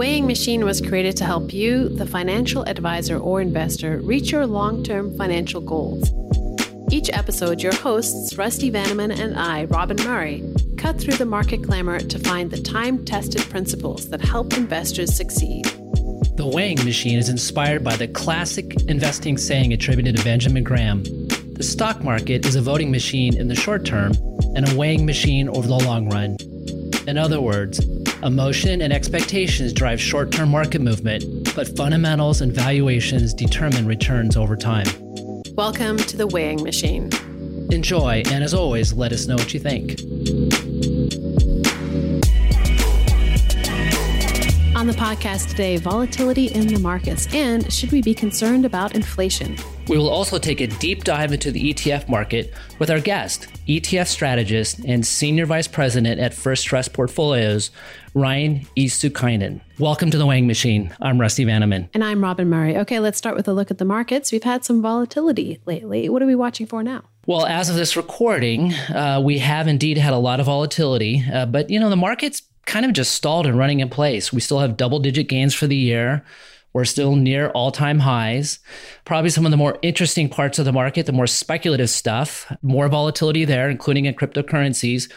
weighing machine was created to help you, the financial advisor or investor, reach your long term financial goals. Each episode, your hosts, Rusty Vanneman and I, Robyn Murray, cut through the market clamor to find the time tested principles that help investors succeed. The weighing machine is inspired by the classic investing saying attributed to Benjamin Graham The stock market is a voting machine in the short term and a weighing machine over the long run. In other words, Emotion and expectations drive short term market movement, but fundamentals and valuations determine returns over time. Welcome to the weighing machine. Enjoy, and as always, let us know what you think. The podcast today, volatility in the markets, and should we be concerned about inflation? We will also take a deep dive into the ETF market with our guest, ETF strategist and senior vice president at First Trust Portfolios, Ryan Issakainen. Welcome to the Weighing Machine. I'm Rusty Vanneman. And I'm Robyn Murray. Okay, let's start with a look at the markets. We've had some volatility lately. What are we watching for now? Well, as of this recording, uh, we have indeed had a lot of volatility, uh, but you know the market's kind of just stalled and running in place. We still have double-digit gains for the year. We're still near all time highs. Probably some of the more interesting parts of the market, the more speculative stuff, more volatility there, including in cryptocurrencies.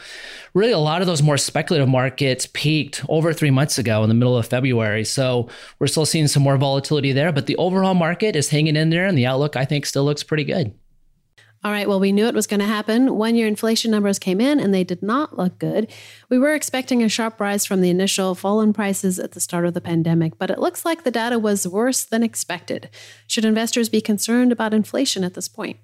Really, a lot of those more speculative markets peaked over three months ago in the middle of February. So we're still seeing some more volatility there, but the overall market is hanging in there, and the outlook, I think, still looks pretty good. All right, well, we knew it was going to happen. One year inflation numbers came in and they did not look good. We were expecting a sharp rise from the initial fall in prices at the start of the pandemic, but it looks like the data was worse than expected. Should investors be concerned about inflation at this point?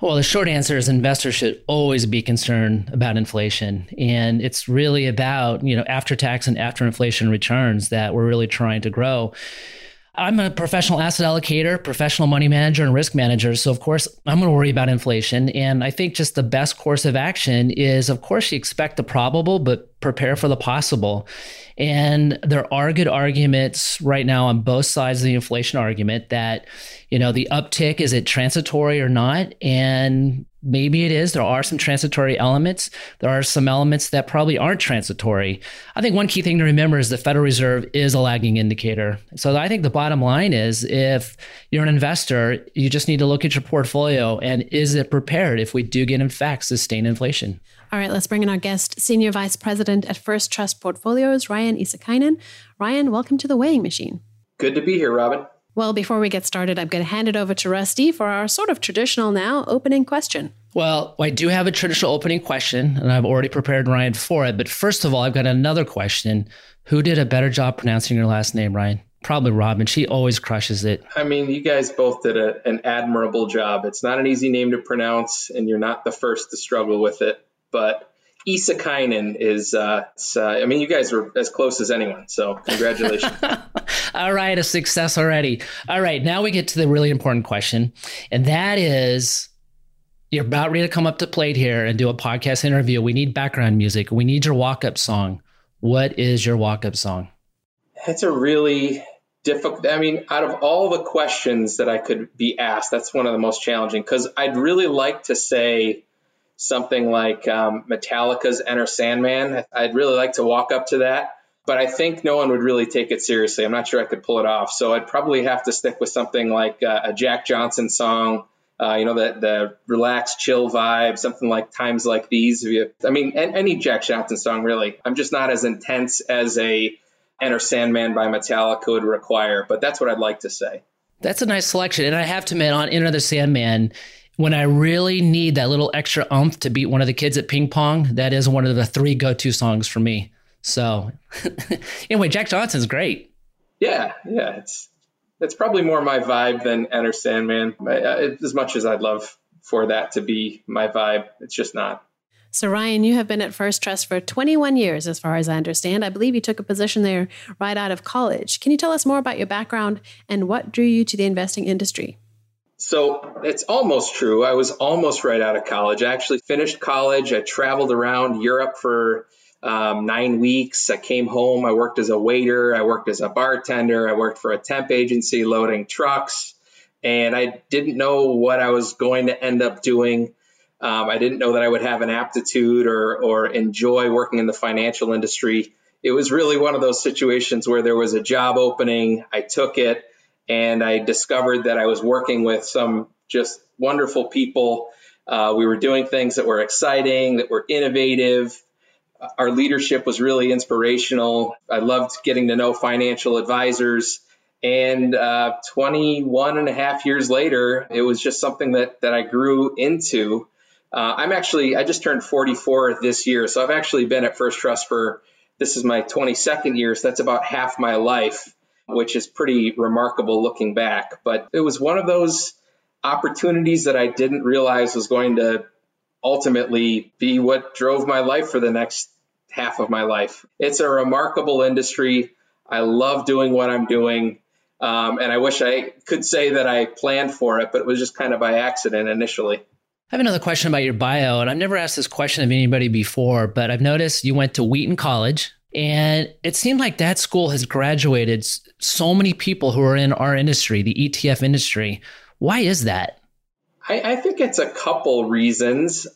Well, the short answer is investors should always be concerned about inflation. And it's really about, you know, after tax and after inflation returns that we're really trying to grow. I'm a professional asset allocator, professional money manager, and risk manager. So, of course, I'm going to worry about inflation. And I think just the best course of action is, of course, you expect the probable, but prepare for the possible. And there are good arguments right now on both sides of the inflation argument that, you know, the uptick is it transitory or not? And maybe it is. There are some transitory elements. There are some elements that probably aren't transitory. I think one key thing to remember is the Federal Reserve is a lagging indicator. So I think the bottom line is if you're an investor, you just need to look at your portfolio and is it prepared if we do get in fact sustained inflation? All right, let's bring in our guest, Senior Vice President at First Trust Portfolios, Ryan Issakainen. Ryan, welcome to the weighing machine. Good to be here, Robyn. Well, before we get started, I'm going to hand it over to Rusty for our sort of traditional now opening question. Well, I do have a traditional opening question, and I've already prepared Ryan for it. But first of all, I've got another question. Who did a better job pronouncing your last name, Ryan? Probably Robyn. She always crushes it. I mean, you guys both did a, an admirable job. It's not an easy name to pronounce, and you're not the first to struggle with it. But Issakainen is, uh, uh, I mean, you guys were as close as anyone. So congratulations. All right, a success already. All right, now we get to the really important question. And that is you're about ready to come up to plate here and do a podcast interview. We need background music. We need your walk up song. What is your walk up song? That's a really difficult. I mean, out of all the questions that I could be asked, that's one of the most challenging because I'd really like to say, something like um, Metallica's Enter Sandman. I'd really like to walk up to that, but I think no one would really take it seriously. I'm not sure I could pull it off. So I'd probably have to stick with something like uh, a Jack Johnson song. Uh, you know, the, the relaxed, chill vibe, something like Times Like These. I mean, any Jack Johnson song, really. I'm just not as intense as a Enter Sandman by Metallica would require, but that's what I'd like to say. That's a nice selection. And I have to admit, on Enter the Sandman, when I really need that little extra umph to beat one of the kids at ping pong, that is one of the three go to songs for me. So, anyway, Jack Johnson's great. Yeah, yeah, it's it's probably more my vibe than Enter Sandman. As much as I'd love for that to be my vibe, it's just not. So, Ryan, you have been at First Trust for 21 years, as far as I understand. I believe you took a position there right out of college. Can you tell us more about your background and what drew you to the investing industry? So it's almost true. I was almost right out of college. I actually finished college. I traveled around Europe for um, nine weeks. I came home. I worked as a waiter. I worked as a bartender. I worked for a temp agency loading trucks. And I didn't know what I was going to end up doing. Um, I didn't know that I would have an aptitude or, or enjoy working in the financial industry. it was really one of those situations where there was a job opening. I took it and I discovered that I was working with some just wonderful people. Uh, we were doing things that were exciting, that were innovative. Our leadership was really inspirational. I loved getting to know financial advisors. And uh, 21 and a half years later, it was just something that, that I grew into. Uh, I'm actually, I just turned 44 this year. So I've actually been at First Trust for, this is my 22nd year. So that's about half my life, which is pretty remarkable looking back. But it was one of those opportunities that I didn't realize was going to ultimately be what drove my life for the next half of my life. It's a remarkable industry. I love doing what I'm doing. Um, and I wish I could say that I planned for it, but it was just kind of by accident initially. I have another question about your bio, and I've never asked this question of anybody before, but I've noticed you went to Wheaton College, and it seemed like that school has graduated so many people who are in our industry, the ETF industry. Why is that? I, I think it's a couple reasons.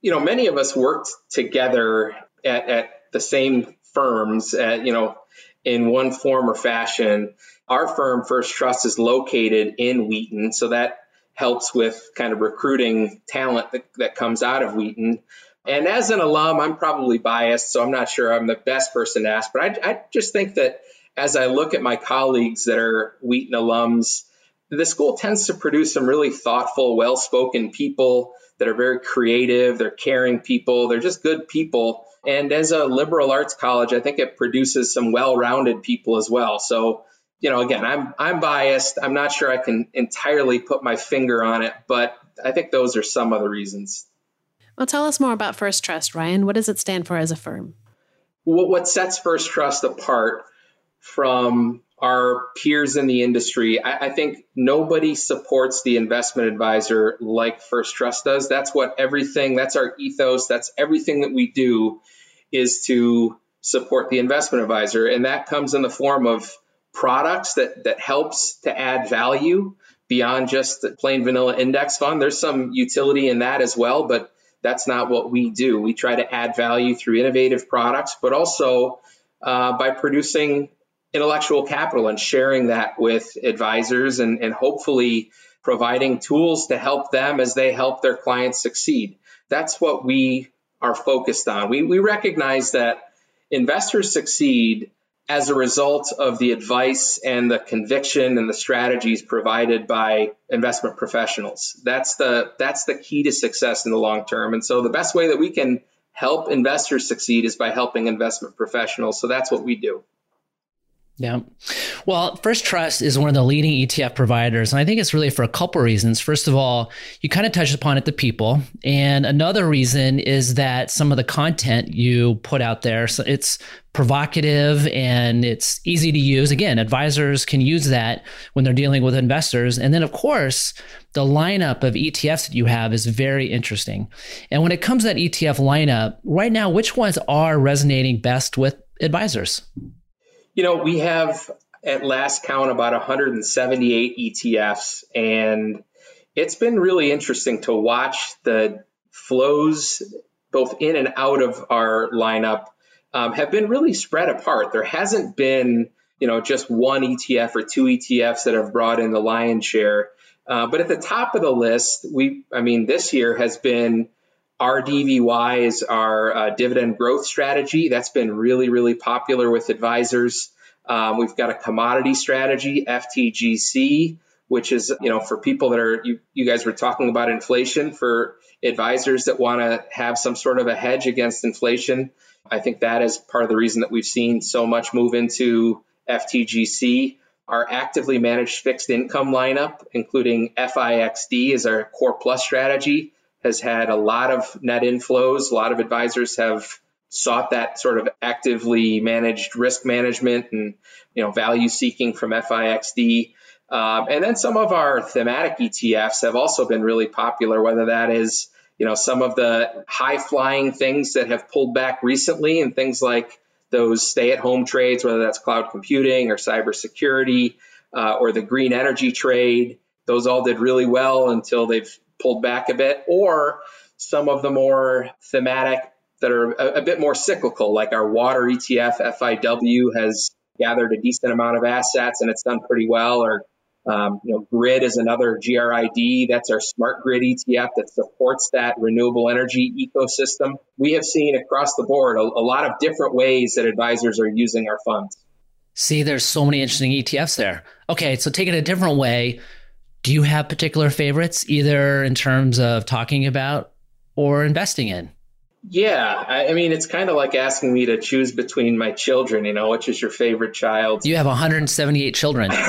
You know, many of us worked together at, at the same firms, at, you know, in one form or fashion. Our firm, First Trust, is located in Wheaton, so that helps with kind of recruiting talent that, that comes out of Wheaton. And as an alum, I'm probably biased, so I'm not sure I'm the best person to ask, but I, I just think that as I look at my colleagues that are Wheaton alums, the school tends to produce some really thoughtful, well spoken people that are very creative, they're caring people, they're just good people. And as a liberal arts college, I think it produces some well rounded people as well. So, you know, again, I'm I'm biased. I'm not sure I can entirely put my finger on it, but I think those are some of the reasons. Well, tell us more about First Trust, Ryan. What does it stand for as a firm? What, sets First Trust apart from our peers in the industry, I, I, think nobody supports the investment advisor like First Trust does. That's what everything, that's our ethos, that's everything that we do is to support the investment advisor. And that comes in the form of products that, that helps to add value beyond just the plain vanilla index fund. There's some utility in that as well, but that's not what we do. We try to add value through innovative products, but also uh, by producing intellectual capital and sharing that with advisors and, and hopefully providing tools to help them as they help their clients succeed. That's what we are focused on. We, we recognize that investors succeed as a result of the advice and the conviction and the strategies provided by investment professionals. That's the that's the key to success in the long term. And so the best way that we can help investors succeed is by helping investment professionals. So that's what we do. Yeah. Well, First Trust is one of the leading ETF providers. And I think it's really for a couple reasons. First of all, you kind of touched upon it, the people. And another reason is that some of the content you put out there, so it's provocative and it's easy to use. Again, advisors can use that when they're dealing with investors. And then, of course, the lineup of ETFs that you have is very interesting. And when it comes to that ETF lineup, right now, which ones are resonating best with advisors? You know, we have at last count about 178 ETFs, and it's been really interesting to watch the flows both in and out of our lineup um, have been really spread apart. There hasn't been, you know, just one ETF or two ETFs that have brought in the lion's share. Uh, but at the top of the list, we, I mean, this year has been RDVY is our uh, dividend growth strategy. That's been really, really popular with advisors. Um, we've got a commodity strategy, FTGC, which is, you know, for people that are, you, you guys were talking about inflation, for advisors that want to have some sort of a hedge against inflation. I think that is part of the reason that we've seen so much move into FTGC. Our actively managed fixed income lineup, including FIXD, is our core plus strategy has had a lot of net inflows. A lot of advisors have sought that sort of actively managed risk management and you know value seeking from FIXD. Um, and then some of our thematic ETFs have also been really popular, whether that is you know some of the high flying things that have pulled back recently and things like those stay at home trades, whether that's cloud computing or cybersecurity uh, or the green energy trade. Those all did really well until they've pulled back a bit, or some of the more thematic that are a, a bit more cyclical, like our water ETF, FIW, has gathered a decent amount of assets and it's done pretty well. Or um, you know, Grid is another GRID. That's our smart grid ETF that supports that renewable energy ecosystem. We have seen across the board a, a lot of different ways that advisors are using our funds. See, there's so many interesting ETFs there. Okay, so take it a different way. Do you have particular favorites, either in terms of talking about or investing in? Yeah, I, I mean, it's kind of like asking me to choose between my children. You know, which is your favorite child? You have 178 children.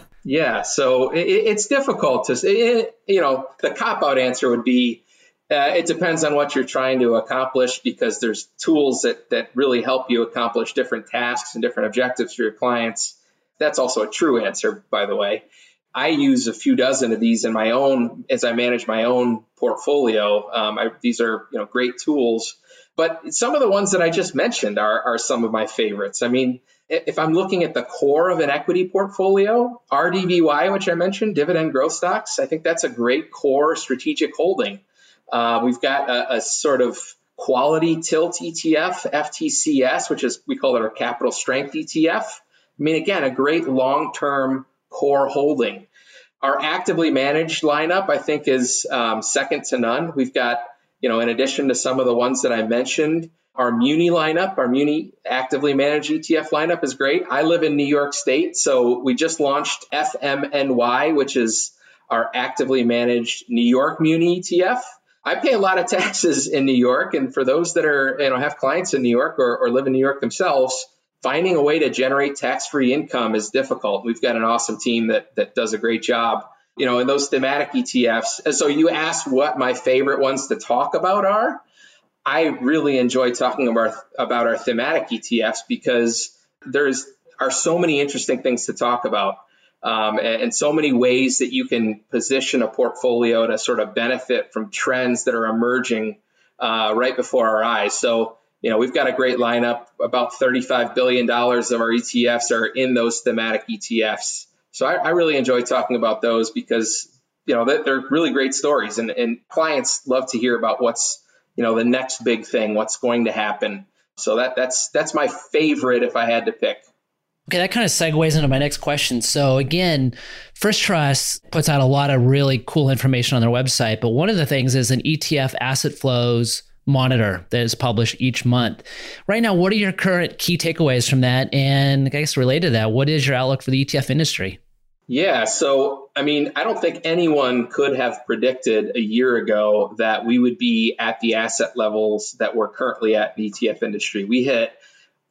yeah, so it, it's difficult to, it, you know, the cop out answer would be uh, it depends on what you're trying to accomplish because there's tools that, that really help you accomplish different tasks and different objectives for your clients. That's also a true answer, by the way. I use a few dozen of these in my own as I manage my own portfolio. Um, I, these are you know great tools, but some of the ones that I just mentioned are, are some of my favorites. I mean, if I'm looking at the core of an equity portfolio, RDVY, which I mentioned, dividend growth stocks, I think that's a great core strategic holding. Uh, we've got a, a sort of quality tilt ETF, FTCS, which is we call it our capital strength ETF. I mean, again, a great long term core holding. Our actively managed lineup, I think, is um, second to none. We've got, you know, in addition to some of the ones that I mentioned, our Muni lineup, our Muni actively managed ETF lineup is great. I live in New York State, so we just launched FMNY, which is our actively managed New York Muni ETF. I pay a lot of taxes in New York, and for those that are, you know, have clients in New York or, or live in New York themselves, finding a way to generate tax-free income is difficult. We've got an awesome team that that does a great job. You know, in those thematic ETFs. And so you asked what my favorite ones to talk about are. I really enjoy talking about about our thematic ETFs because there's are so many interesting things to talk about. Um, and, and, so many ways that you can position a portfolio to sort of benefit from trends that are emerging uh, right before our eyes. So you know, we've got a great lineup. About $35 billion of our ETFs are in those thematic ETFs. So I, I really enjoy talking about those because, you know, they're really great stories and, and clients love to hear about what's, you know, the next big thing, what's going to happen. So that that's that's my favorite if I had to pick. Okay, that kind of segues into my next question. So again, First Trust puts out a lot of really cool information on their website, but one of the things is an ETF asset flows monitor that is published each month. Right now, what are your current key takeaways from that? And I guess related to that, what is your outlook for the ETF industry? Yeah, so I mean, I don't think anyone could have predicted a year ago that we would be at the asset levels that we're currently at in the ETF industry. We hit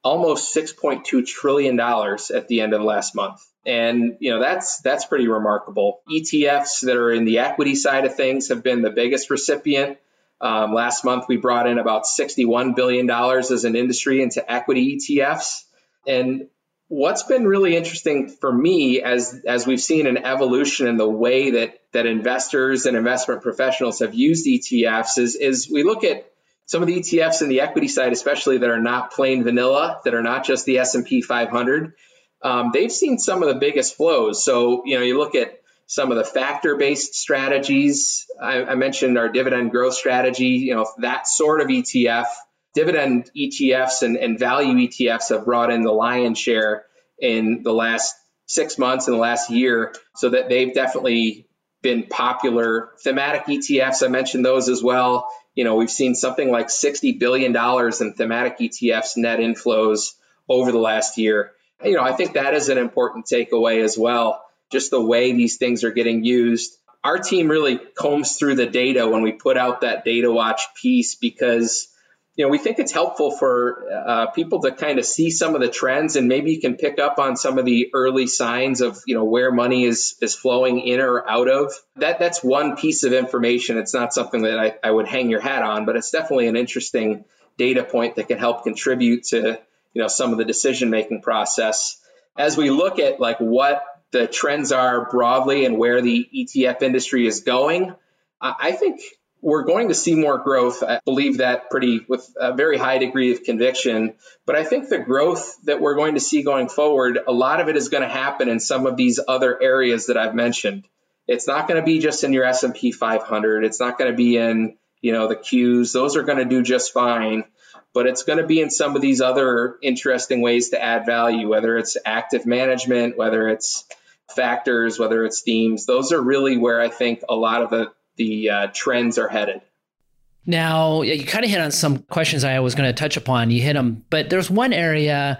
almost 6.2 trillion dollars at the end of last month. And you know that's that's pretty remarkable. ETFs that are in the equity side of things have been the biggest recipient um, last month, we brought in about $61 billion as an industry into equity ETFs. And what's been really interesting for me as, as we've seen an evolution in the way that, that investors and investment professionals have used ETFs is, is we look at some of the ETFs in the equity side, especially that are not plain vanilla, that are not just the S&P 500. Um, they've seen some of the biggest flows. So, you know, you look at some of the factor based strategies. I, I, mentioned our dividend growth strategy, you know, that sort of ETF. Dividend ETFs and, and value ETFs have brought in the lion's share in the last six months in the last year, so that they've definitely been popular. Thematic ETFs, I mentioned those as well. You know, we've seen something like $60 billion in thematic ETFs net inflows over the last year. You know, I think that is an important takeaway as well just the way these things are getting used. Our team really combs through the data when we put out that data watch piece because you know we think it's helpful for uh, people to kind of see some of the trends and maybe you can pick up on some of the early signs of you know where money is is flowing in or out of. That that's one piece of information. It's not something that I, I would hang your hat on but it's definitely an interesting data point that can help contribute to you know some of the decision making process. As we look at like what the trends are broadly and where the ETF industry is going, I think we're going to see more growth. I believe that pretty with a very high degree of conviction. But I think the growth that we're going to see going forward, a lot of it is going to happen in some of these other areas that I've mentioned. It's not going to be just in your S&P 500. It's not going to be in you know, the Qs, those are going to do just fine. But it's going to be in some of these other interesting ways to add value, whether it's active management, whether it's factors, whether it's themes. Those are really where I think a lot of the, the uh, trends are headed. Now, you kind of hit on some questions I was going to touch upon. You hit them, but there's one area,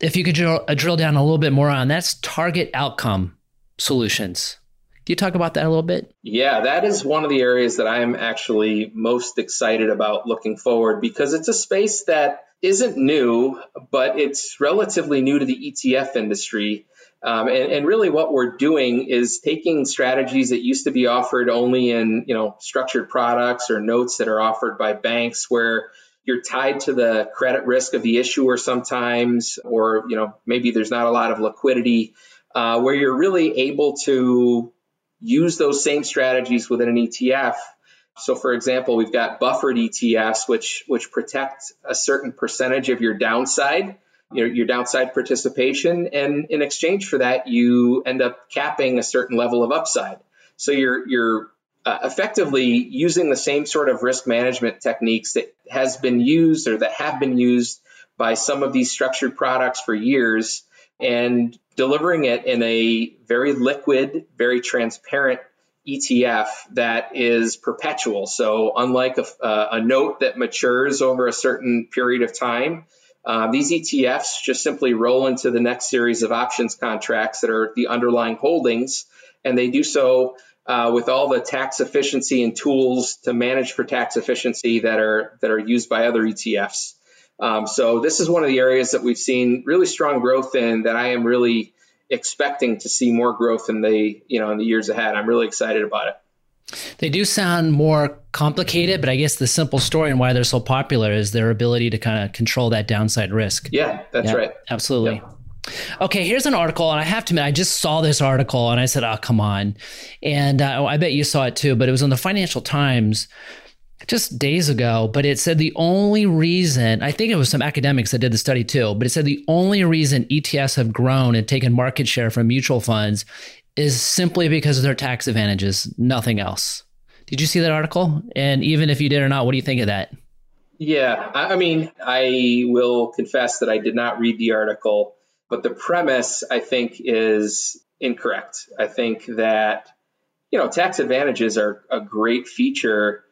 if you could drill, uh, drill down a little bit more on, that's target outcome solutions. Can you talk about that a little bit? Yeah, that is one of the areas that I'm actually most excited about looking forward because it's a space that isn't new, but it's relatively new to the ETF industry. Um, and, and, really what we're doing is taking strategies that used to be offered only in, you know, structured products or notes that are offered by banks where you're tied to the credit risk of the issuer sometimes, or, you know, maybe there's not a lot of liquidity, uh, where you're really able to use those same strategies within an ETF. So for example, we've got buffered ETFs, which, which protect a certain percentage of your downside your, your downside participation. And in exchange for that, you end up capping a certain level of upside. So you're, you're uh, effectively using the same sort of risk management techniques that has been used or that have been used by some of these structured products for years and delivering it in a very liquid, very transparent ETF that is perpetual. So, unlike a, a, note that matures over a certain period of time, uh, these ETFs just simply roll into the next series of options contracts that are the underlying holdings, and they do so uh, with all the tax efficiency and tools to manage for tax efficiency that are that are used by other ETFs. Um, so this is one of the areas that we've seen really strong growth in that I am really expecting to see more growth in the you know in the years ahead. I'm really excited about it. They do sound more complicated, but I guess the simple story and why they're so popular is their ability to kind of control that downside risk. Yeah, that's yeah, right. Absolutely. Yeah. Okay, here's an article, and I have to admit, I just saw this article and I said, oh, come on. And uh, I bet you saw it too, but it was on the Financial Times just days ago, but it said the only reason, I think it was some academics that did the study too, but it said the only reason ETFs have grown and taken market share from mutual funds is simply because of their tax advantages, nothing else. Did you see that article? And even if you did or not, what do you think of that? Yeah, I mean, I will confess that I did not read the article, but the premise I think is incorrect. I think that, you know, tax advantages are a great feature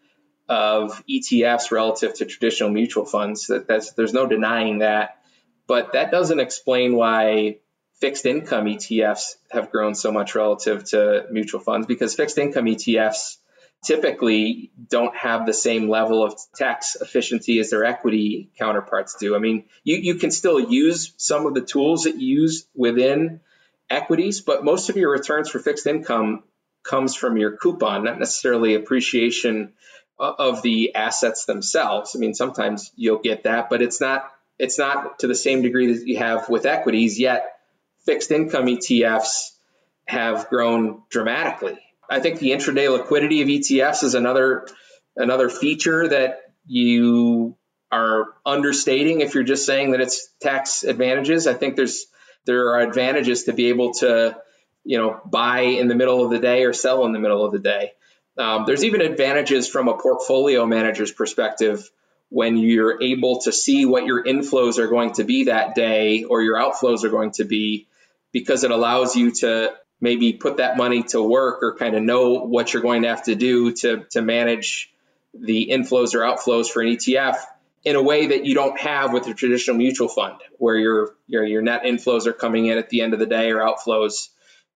of ETFs relative to traditional mutual funds. That that's there's no denying that, but that doesn't explain why fixed income ETFs have grown so much relative to mutual funds because fixed income ETFs typically don't have the same level of tax efficiency as their equity counterparts do. I mean, you, you can still use some of the tools that you use within equities, but most of your returns for fixed income comes from your coupon, not necessarily appreciation of the assets themselves. I mean, sometimes you'll get that, but it's not it's not to the same degree that you have with equities yet fixed income ETFs have grown dramatically. I think the intraday liquidity of ETFs is another another feature that you are understating if you're just saying that it's tax advantages. I think there's there are advantages to be able to you know buy in the middle of the day or sell in the middle of the day. Um, there's even advantages from a portfolio manager's perspective when you're able to see what your inflows are going to be that day or your outflows are going to be because it allows you to maybe put that money to work or kind of know what you're going to have to do to, to manage the inflows or outflows for an ETF in a way that you don't have with a traditional mutual fund where your, your, your net inflows are coming in at the end of the day or outflows.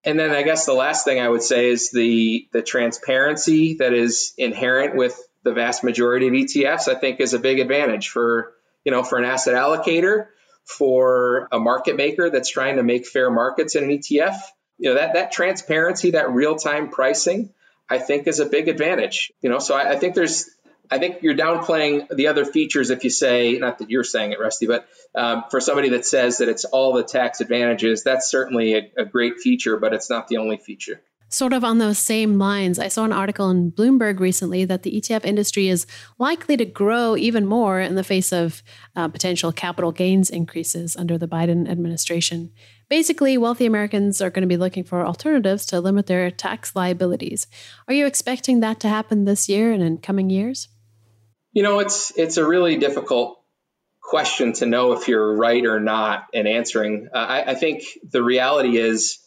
And then I guess the last thing I would say is the, the transparency that is inherent with the vast majority of ETFs, I think is a big advantage for, you know, for an asset allocator for a market maker that's trying to make fair markets in an ETF. You know, that, that transparency, that real time pricing, I think is a big advantage. You know, so I, I, think there's, I think you're downplaying the other features if you say, not that you're saying it, Rusty, but um, for somebody that says that it's all the tax advantages, that's certainly a, a great feature, but it's not the only feature. Sort of on those same lines, I saw an article in Bloomberg recently that the ETF industry is likely to grow even more in the face of uh, potential capital gains increases under the Biden administration. Basically, wealthy Americans are going to be looking for alternatives to limit their tax liabilities. Are you expecting that to happen this year and in coming years? You know, it's it's a really difficult question to know if you're right or not in answering. Uh, I, I think the reality is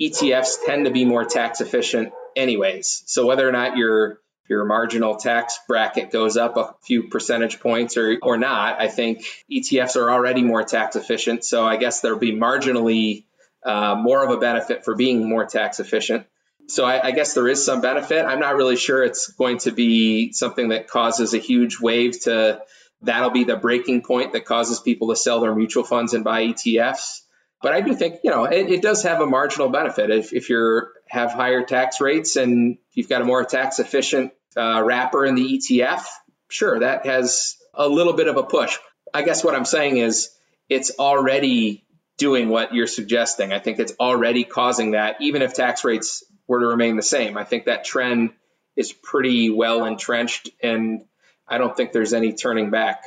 ETFs tend to be more tax efficient anyways. So whether or not your your marginal tax bracket goes up a few percentage points or, or not, I think ETFs are already more tax efficient. So I guess there'll be marginally uh, more of a benefit for being more tax efficient. So I, I, guess there is some benefit. I'm not really sure it's going to be something that causes a huge wave to that'll be the breaking point that causes people to sell their mutual funds and buy ETFs. But I do think, you know, it, it does have a marginal benefit. If, if you have higher tax rates and you've got a more tax efficient uh, wrapper in the ETF, sure, that has a little bit of a push. I guess what I'm saying is it's already doing what you're suggesting. I think it's already causing that, even if tax rates were to remain the same. I think that trend is pretty well entrenched, and I don't think there's any turning back.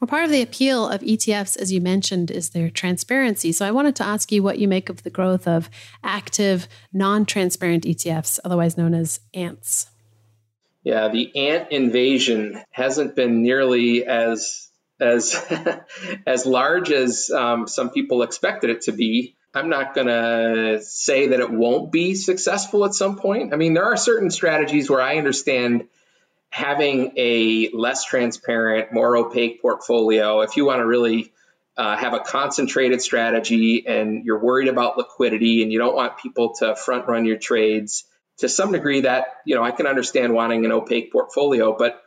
Well, part of the appeal of ETFs, as you mentioned, is their transparency. So I wanted to ask you what you make of the growth of active, non transparent ETFs, otherwise known as ANTs. Yeah, the ant invasion hasn't been nearly as as as large as um, some people expected it to be. I'm not going to say that it won't be successful at some point. I mean, there are certain strategies where I understand having a less transparent, more opaque portfolio, if you want to really uh, have a concentrated strategy and you're worried about liquidity and you don't want people to front run your trades, to some degree that, you know, I can understand wanting an opaque portfolio. But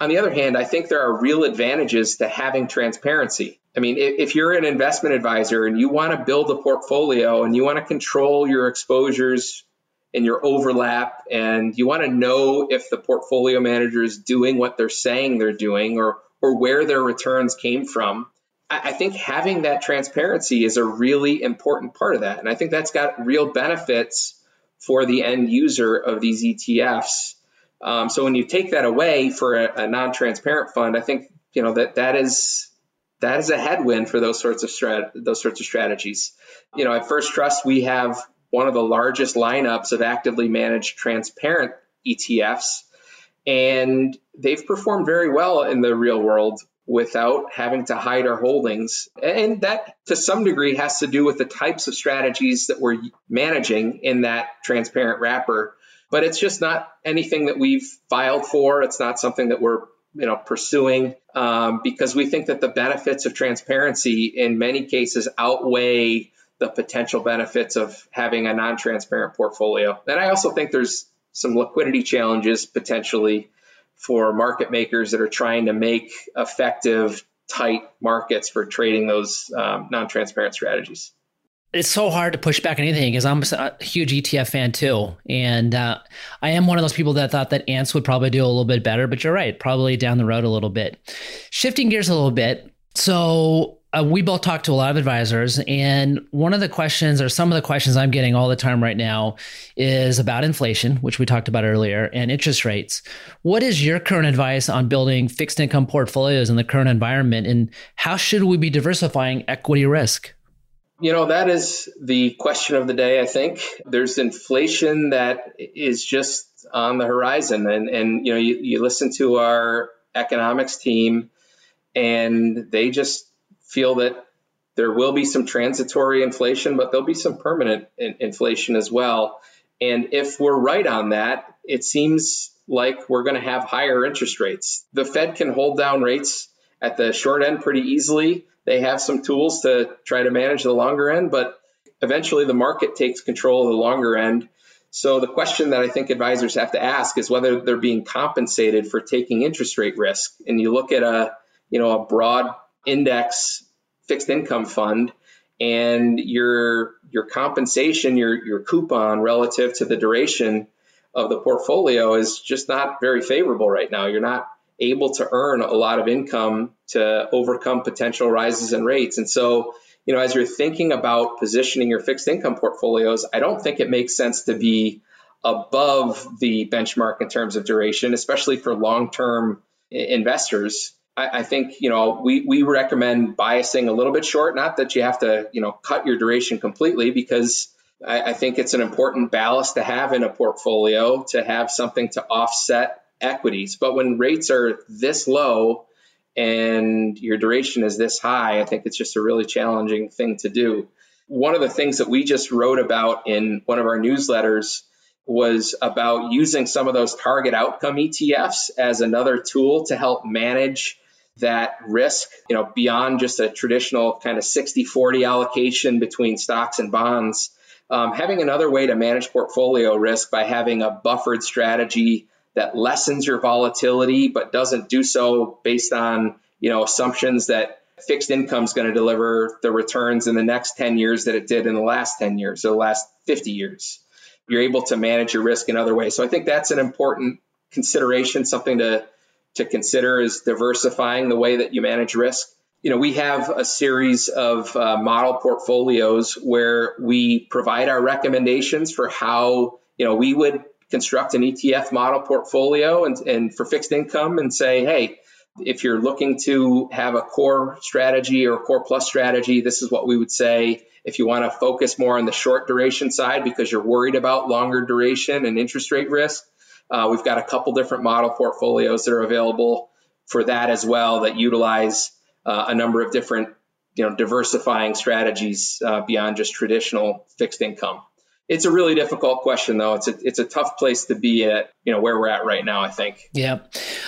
on the other hand, I think there are real advantages to having transparency. I mean, if you're an investment advisor and you want to build a portfolio and you want to control your exposures and your overlap and you want to know if the portfolio manager is doing what they're saying they're doing or or where their returns came from I, think having that transparency is a really important part of that and i think that's got real benefits for the end user of these etfs um, so when you take that away for a, a non-transparent fund i think you know that that is that is a headwind for those sorts of strat- those sorts of strategies. You know, at First Trust, we have one of the largest lineups of actively managed transparent ETFs. And they've performed very well in the real world without having to hide our holdings. And that, to some degree, has to do with the types of strategies that we're managing in that transparent wrapper. But it's just not anything that we've filed for. It's not something that we're you know pursuing um, because we think that the benefits of transparency in many cases outweigh the potential benefits of having a non-transparent portfolio. And I also think there's some liquidity challenges potentially for market makers that are trying to make effective, tight markets for trading those um, non-transparent strategies. It's so hard to push back anything because I'm a huge ETF fan too, and uh, I am one of those people that thought that ants would probably do a little bit better. But you're right, probably down the road a little bit. Shifting gears a little bit, so uh, we both talk to a lot of advisors, and one of the questions, or some of the questions I'm getting all the time right now, is about inflation, which we talked about earlier, and interest rates. What is your current advice on building fixed income portfolios in the current environment, and how should we be diversifying equity risk? You know, that is the question of the day, I think. There's inflation that is just on the horizon. And, and you know, you, you listen to our economics team, and they just feel that there will be some transitory inflation, but there'll be some permanent in- inflation as well. And if we're right on that, it seems like we're going to have higher interest rates. The Fed can hold down rates at the short end pretty easily. They have some tools to try to manage the longer end, but eventually the market takes control of the longer end. So the question that I think advisors have to ask is whether they're being compensated for taking interest rate risk. And you look at a, you know, a broad index fixed income fund and your your compensation your your coupon relative to the duration of the portfolio is just not very favorable right now you're not able to earn a lot of income to overcome potential rises in rates and so you know, as you're thinking about positioning your fixed income portfolios, I don't think it makes sense to be above the benchmark in terms of duration, especially for long-term investors. I, I think you know we we recommend biasing a little bit short. Not that you have to you know cut your duration completely, because I, I think it's an important ballast to have in a portfolio to have something to offset equities. But when rates are this low and your duration is this high, I think it's just a really challenging thing to do. One of the things that we just wrote about in one of our newsletters was about using some of those target outcome ETFs as another tool to help manage that risk, you know, beyond just a traditional kind of 60 40 allocation between stocks and bonds. Um, having another way to manage portfolio risk by having a buffered strategy that lessens your volatility, but doesn't do so based on, you know, assumptions that fixed income is going to deliver the returns in the next 10 years that it did in the last 10 years, or the last 50 years. You're able to manage your risk in other ways. So I think that's an important consideration, something to to consider is diversifying the way that you manage risk. You know, we have a series of uh, model portfolios where we provide our recommendations for how, you know, we would construct an ETF model portfolio and, and for fixed income and say, hey, if you're looking to have a core strategy or core plus strategy, this is what we would say. If you want to focus more on the short duration side because you're worried about longer duration and interest rate risk, uh, we've got a couple different model portfolios that are available for that as well that utilize uh, a number of different, you know, diversifying strategies uh, beyond just traditional fixed income. It's a really difficult question, though. It's a it's a tough place to be at, you know, where we're at right now. I think. Yeah.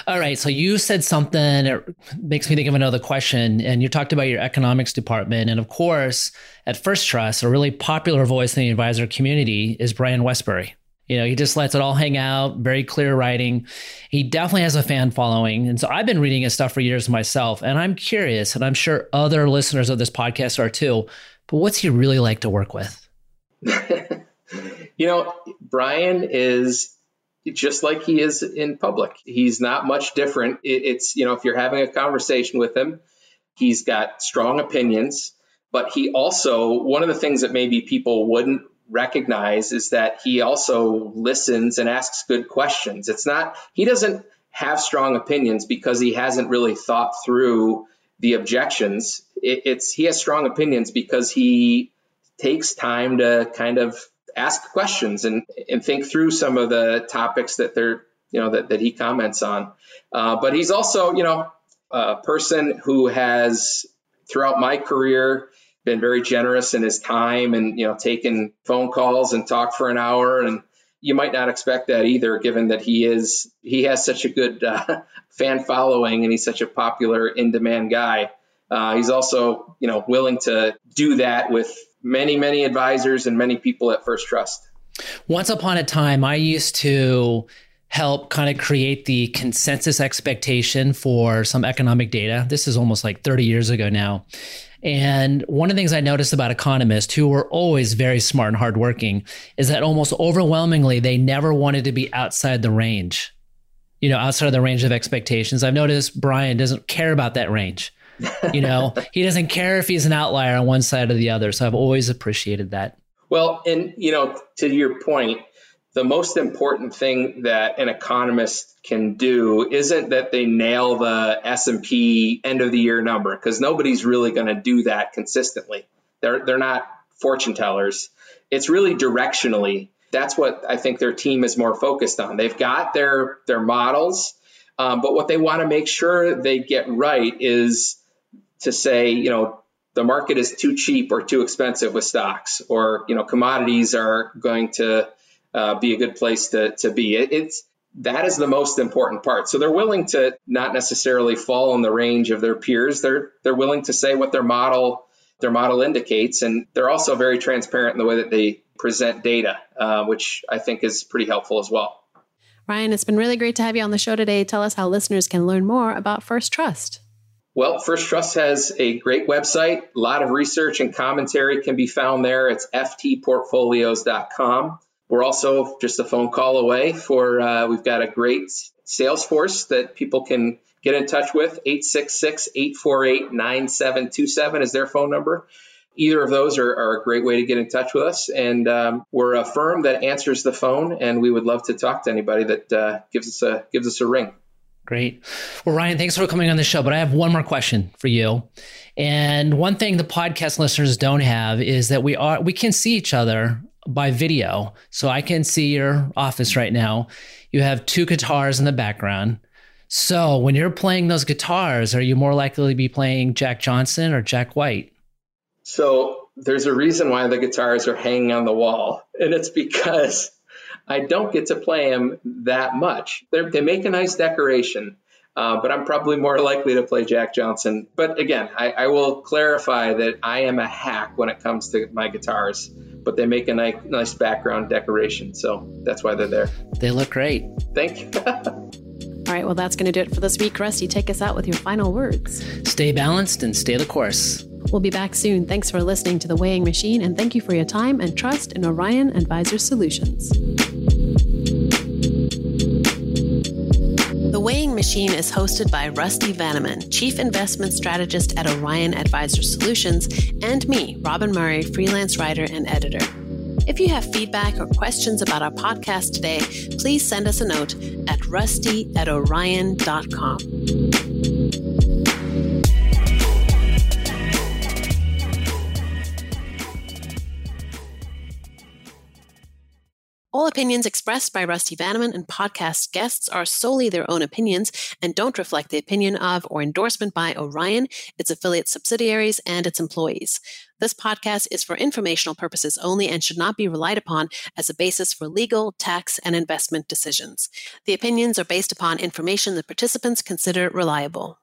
All right. So you said something that makes me think of another question, and you talked about your economics department, and of course, at First Trust, a really popular voice in the advisor community is Brian Wesbury. You know, he just lets it all hang out, very clear writing. He definitely has a fan following. And so I've been reading his stuff for years myself. And I'm curious, and I'm sure other listeners of this podcast are too, but what's he really like to work with? you know, Brian is just like he is in public. He's not much different. It's, you know, if you're having a conversation with him, he's got strong opinions, but he also, one of the things that maybe people wouldn't recognize is that he also listens and asks good questions. It's not, he doesn't have strong opinions because he hasn't really thought through the objections. It, it's, he has strong opinions because he takes time to kind of ask questions and, and think through some of the topics that they're, you know, that, that he comments on. Uh, but he's also, you know, a person who has throughout my career been very generous in his time and you know taken phone calls and talked for an hour. And you might not expect that either given that he is he has such a good uh, fan following and he's such a popular in demand guy. Uh, he's also you know willing to do that with many many advisors and many people at first trust. Once upon a time i used to help kind of create the consensus expectation for some economic data. This is almost like 30 years ago now and one of the things I noticed about economists who were always very smart and hardworking is that almost overwhelmingly they never wanted to be outside the range, you know, outside of the range of expectations. I've noticed Brian doesn't care about that range. You know, he doesn't care if he's an outlier on one side or the other. So I've always appreciated that. Well, and you know, to your point, the most important thing that an economist can do isn't that they nail the S&P end of the year number because nobody's really going to do that consistently. They're they're not fortune tellers. It's really directionally. That's what I think their team is more focused on. They've got their their models, um, but what they want to make sure they get right is to say, you know, the market is too cheap or too expensive with stocks, or you know, commodities are going to uh, be a good place to, to be. It, it's that is the most important part. So they're willing to not necessarily fall in the range of their peers. They're they're willing to say what their model their model indicates, and they're also very transparent in the way that they present data, uh, which I think is pretty helpful as well. Ryan, it's been really great to have you on the show today. Tell us how listeners can learn more about First Trust. Well, First Trust has a great website. A lot of research and commentary can be found there. It's ftportfolios.com. We're also just a phone call away for, uh, we've got a great sales force that people can get in touch with. 866 848 9727 is their phone number. either of those are, are, a great way to get in touch with us. And um, we're a firm that answers the phone, and we would love to talk to anybody that uh, gives us a gives us a ring. Great. Well, Ryan, thanks for coming on the show. But I have one more question for you. And one thing the podcast listeners don't have is that we are we can see each other by video. So I can see your office right now. You have two guitars in the background. So when you're playing those guitars, are you more likely to be playing Jack Johnson or Jack White? So there's a reason why the guitars are hanging on the wall, and it's because I don't get to play them that much. They're, they make a nice decoration, uh, but I'm probably more likely to play Jack Johnson. But again, I, I, will clarify that I am a hack when it comes to my guitars, but they make a nice, nice background decoration. So that's why they're there. They look great. Thank you. All right, well, that's going to do it for this week. Rusty, take us out with your final words. Stay balanced and stay the course. We'll be back soon. Thanks for listening to The Weighing Machine, and thank you for your time and trust in Orion Advisor Solutions. Machine is hosted by Rusty Vanneman, Chief Investment Strategist at Orion Advisor Solutions, and me, Robyn Murray, freelance writer and editor. If you have feedback or questions about our podcast today, please send us a note at rusty at orion.com. All opinions expressed by Rusty Vanneman and podcast guests are solely their own opinions and don't reflect the opinion of or endorsement by Orion, its affiliate subsidiaries, and its employees. This podcast is for informational purposes only and should not be relied upon as a basis for legal, tax, and investment decisions. The opinions are based upon information the participants consider reliable.